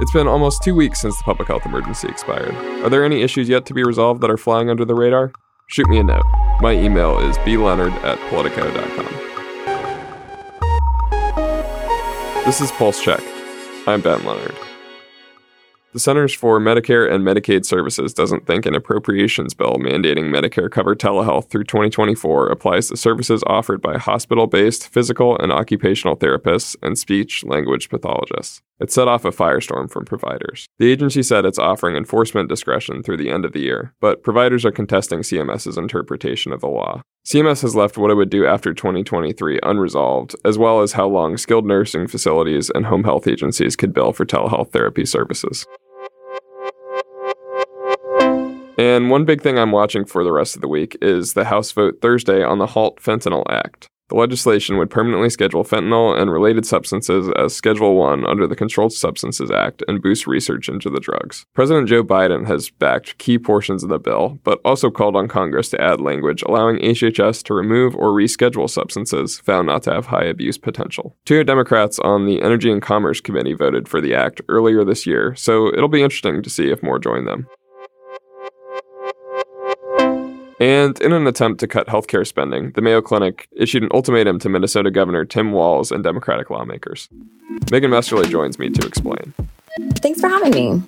It's been almost two weeks since the public health emergency expired. Are there any issues yet to be resolved that are flying under the radar? Shoot me a note. My email is bleonard at politico.com. This is Pulse Check. I'm Ben Leonard. The Centers for Medicare and Medicaid Services doesn't think an appropriations bill mandating Medicare covered telehealth through 2024 applies to services offered by hospital based physical and occupational therapists and speech language pathologists. It set off a firestorm from providers. The agency said it's offering enforcement discretion through the end of the year, but providers are contesting CMS's interpretation of the law. CMS has left what it would do after 2023 unresolved, as well as how long skilled nursing facilities and home health agencies could bill for telehealth therapy services. And one big thing I'm watching for the rest of the week is the House vote Thursday on the Halt Fentanyl Act. The legislation would permanently schedule fentanyl and related substances as Schedule 1 under the Controlled Substances Act and boost research into the drugs. President Joe Biden has backed key portions of the bill, but also called on Congress to add language allowing HHS to remove or reschedule substances found not to have high abuse potential. Two Democrats on the Energy and Commerce Committee voted for the act earlier this year, so it'll be interesting to see if more join them. And in an attempt to cut healthcare spending, the Mayo Clinic issued an ultimatum to Minnesota Governor Tim Walz and Democratic lawmakers. Megan Messerly joins me to explain. Thanks for having me.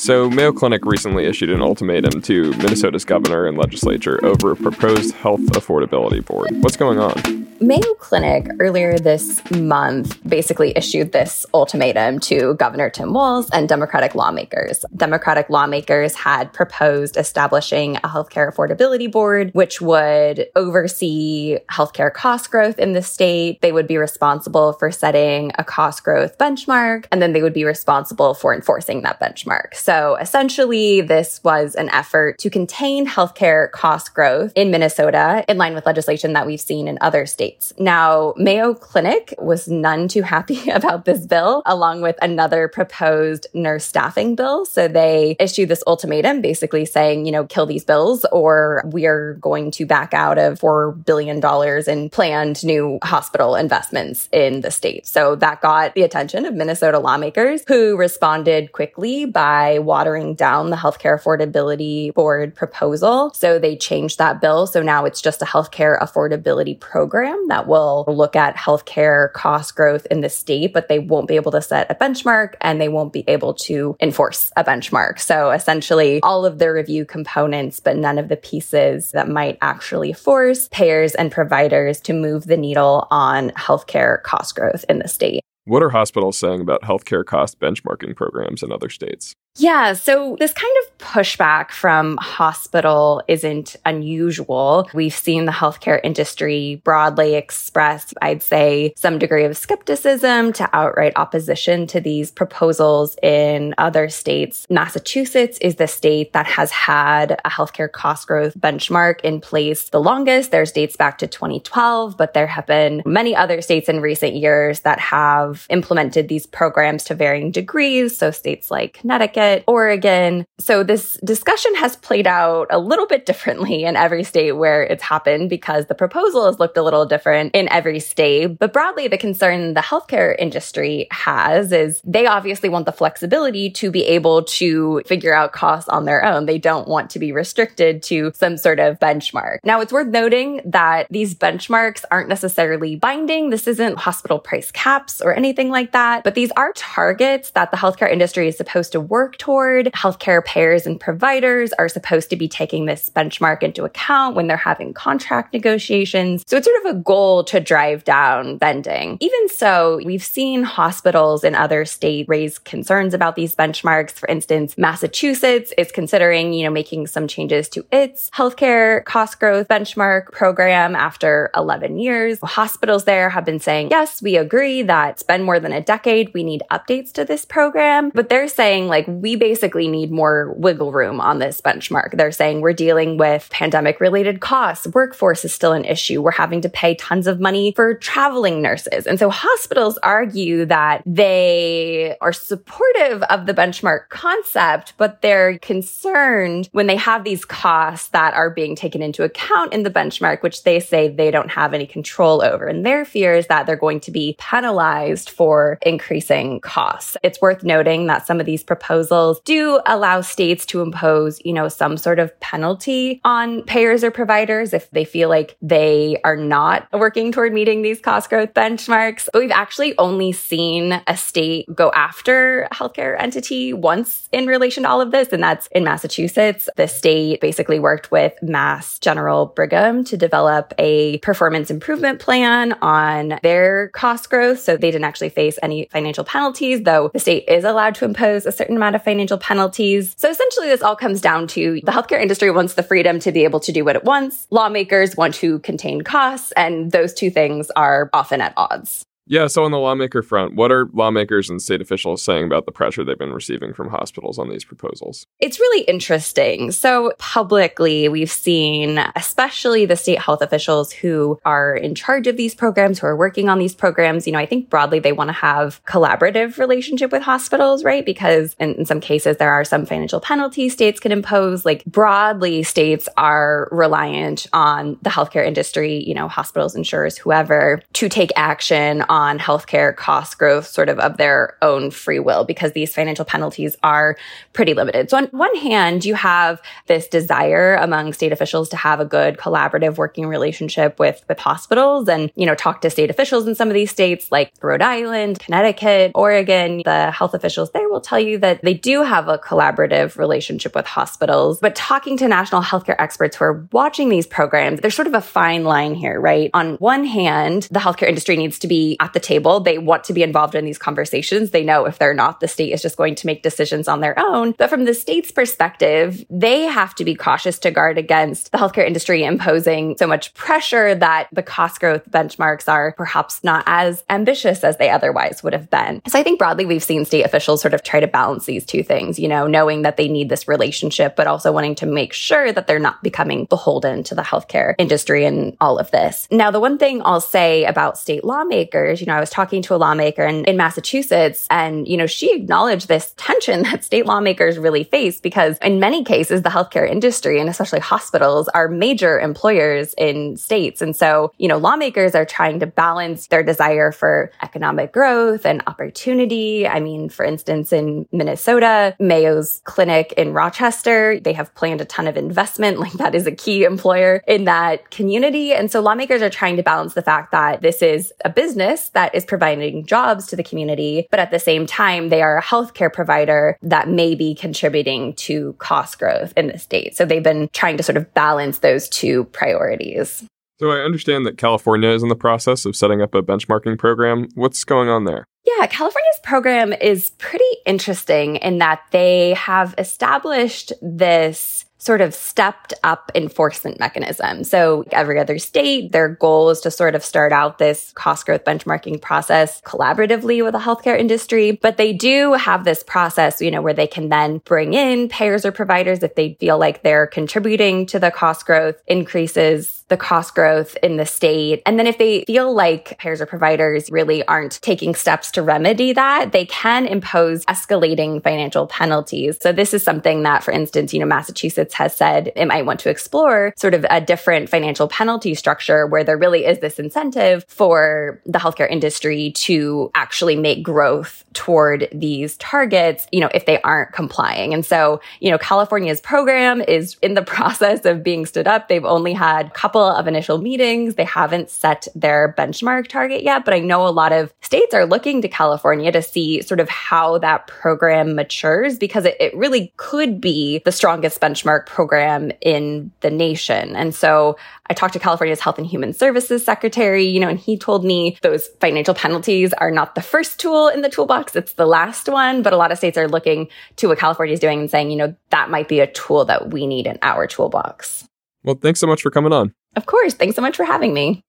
So, Mayo Clinic recently issued an ultimatum to Minnesota's governor and legislature over a proposed health affordability board. What's going on? Mayo Clinic earlier this month basically issued this ultimatum to Governor Tim Walz and Democratic lawmakers. Democratic lawmakers had proposed establishing a healthcare affordability board, which would oversee healthcare cost growth in the state. They would be responsible for setting a cost growth benchmark, and then they would be responsible for enforcing that benchmark. So essentially, this was an effort to contain healthcare cost growth in Minnesota in line with legislation that we've seen in other states. Now, Mayo Clinic was none too happy about this bill, along with another proposed nurse staffing bill. So they issued this ultimatum basically saying, you know, kill these bills or we are going to back out of $4 billion in planned new hospital investments in the state. So that got the attention of Minnesota lawmakers who responded quickly by watering down the healthcare affordability board proposal. So they changed that bill. So now it's just a healthcare affordability program that will look at healthcare cost growth in the state, but they won't be able to set a benchmark and they won't be able to enforce a benchmark. So essentially, all of the review components, but none of the pieces that might actually force payers and providers to move the needle on healthcare cost growth in the state. What are hospitals saying about healthcare cost benchmarking programs in other states? Yeah, so this kind of pushback from hospital isn't unusual. We've seen the healthcare industry broadly express, I'd say, some degree of skepticism to outright opposition to these proposals in other states. Massachusetts is the state that has had a healthcare cost growth benchmark in place the longest. There's dates back to 2012, but there have been many other states in recent years that have implemented these programs to varying degrees. So states like Connecticut, Oregon. So this discussion has played out a little bit differently in every state where it's happened because the proposal has looked a little different in every state. But broadly, the concern the healthcare industry has is they obviously want the flexibility to be able to figure out costs on their own. They don't want to be restricted to some sort of benchmark. Now, it's worth noting that these benchmarks aren't necessarily binding. This isn't hospital price caps or anything like that, but these are targets that the healthcare industry is supposed to work toward. Healthcare payers and providers are supposed to be taking this benchmark into account when they're having contract negotiations. So it's sort of a goal to drive down bending. Even so, we've seen hospitals in other states raise concerns about these benchmarks. For instance, Massachusetts is considering, you know, making some changes to its healthcare cost growth benchmark program after 11 years. Hospitals there have been saying, yes, we agree that been more than a decade. We need updates to this program. But they're saying, like, we basically need more wiggle room on this benchmark. They're saying we're dealing with pandemic related costs. Workforce is still an issue. We're having to pay tons of money for traveling nurses. And so hospitals argue that they are supportive of the benchmark concept, but they're concerned when they have these costs that are being taken into account in the benchmark, which they say they don't have any control over. And their fear is that they're going to be penalized for increasing costs. It's worth noting that some of these proposals do allow states to impose, you know, some sort of penalty on payers or providers if they feel like they are not working toward meeting these cost growth benchmarks. But we've actually only seen a state go after a healthcare entity once in relation to all of this, and that's in Massachusetts. The state basically worked with Mass General Brigham to develop a performance improvement plan on their cost growth. So they didn't actually face any financial penalties, though the state is allowed to impose a certain amount of financial penalties. So essentially, this all comes down to the healthcare industry wants the freedom to be able to do what it wants. Lawmakers want to contain costs, and those two things are often at odds. Yeah, so on the lawmaker front, what are lawmakers and state officials saying about the pressure they've been receiving from hospitals on these proposals? It's really interesting. So, publicly, we've seen, especially the state health officials who are in charge of these programs, who are working on these programs, you know, I think broadly they want to have collaborative relationship with hospitals, right? Because in, in some cases there are some financial penalties states can impose. Like broadly, states are reliant on the healthcare industry, you know, hospitals, insurers, whoever, to take action on on healthcare cost growth sort of of their own free will because these financial penalties are pretty limited. So on one hand, you have this desire among state officials to have a good collaborative working relationship with, with hospitals and, you know, talk to state officials in some of these states like Rhode Island, Connecticut, Oregon. The health officials there will tell you that they do have a collaborative relationship with hospitals. But talking to national healthcare experts who are watching these programs, there's sort of a fine line here, right? On one hand, the healthcare industry needs to be at the table. They want to be involved in these conversations. They know if they're not, the state is just going to make decisions on their own. But from the state's perspective, they have to be cautious to guard against the healthcare industry imposing so much pressure that the cost growth benchmarks are perhaps not as ambitious as they otherwise would have been. So I think broadly, we've seen state officials sort of try to balance these two things, you know, knowing that they need this relationship, but also wanting to make sure that they're not becoming beholden to the healthcare industry and all of this. Now, the one thing I'll say about state lawmakers you know, I was talking to a lawmaker in, in Massachusetts and, you know, she acknowledged this tension that state lawmakers really face because in many cases, the healthcare industry and especially hospitals are major employers in states. And so, you know, lawmakers are trying to balance their desire for economic growth and opportunity. I mean, for instance, in Minnesota, Mayo's clinic in Rochester, they have planned a ton of investment. Like that is a key employer in that community. And so lawmakers are trying to balance the fact that this is a business that is providing jobs to the community, but at the same time, they are a healthcare provider that may be contributing to cost growth in the state. So they've been trying to sort of balance those two priorities. So I understand that California is in the process of setting up a benchmarking program. What's going on there? Yeah, California's program is pretty interesting in that they have established this sort of stepped up enforcement mechanism. So every other state, their goal is to sort of start out this cost growth benchmarking process collaboratively with the healthcare industry. But they do have this process, you know, where they can then bring in payers or providers if they feel like they're contributing to the cost growth increases the cost growth in the state. And then if they feel like payers or providers really aren't taking steps to remedy that, they can impose escalating financial penalties. So this is something that, for instance, you know, Massachusetts has said it might want to explore sort of a different financial penalty structure where there really is this incentive for the healthcare industry to actually make growth toward these targets, you know, if they aren't complying. And so, you know, California's program is in the process of being stood up. They've only had a couple couple of initial meetings. They haven't set their benchmark target yet, but I know a lot of states are looking to California to see sort of how that program matures because it, it really could be the strongest benchmark program in the nation. And so I talked to California's Health and Human Services Secretary, you know, and he told me those financial penalties are not the first tool in the toolbox. It's the last one. But a lot of states are looking to what California is doing and saying, you know, that might be a tool that we need in our toolbox. Well, thanks so much for coming on. Of course. Thanks so much for having me.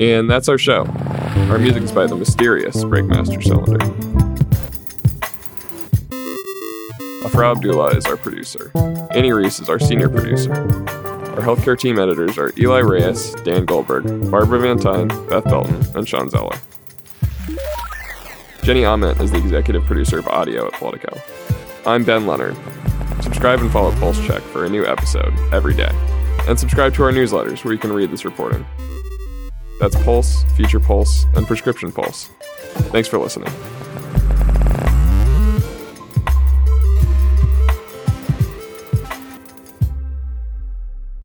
And that's our show. Our music is by the mysterious Breakmaster Cylinder. Afra Abdullah is our producer. Annie Reese is our senior producer. Our healthcare team editors are Eli Reyes, Dan Goldberg, Barbara Van Tyne, Beth Belton, and Shawn Zeller. Jenny Ament is the executive producer of audio at Politico. I'm Ben Leonard. Subscribe and follow Pulse Check for a new episode every day. And subscribe to our newsletters where you can read this reporting. That's Pulse, Future Pulse, and Prescription Pulse. Thanks for listening.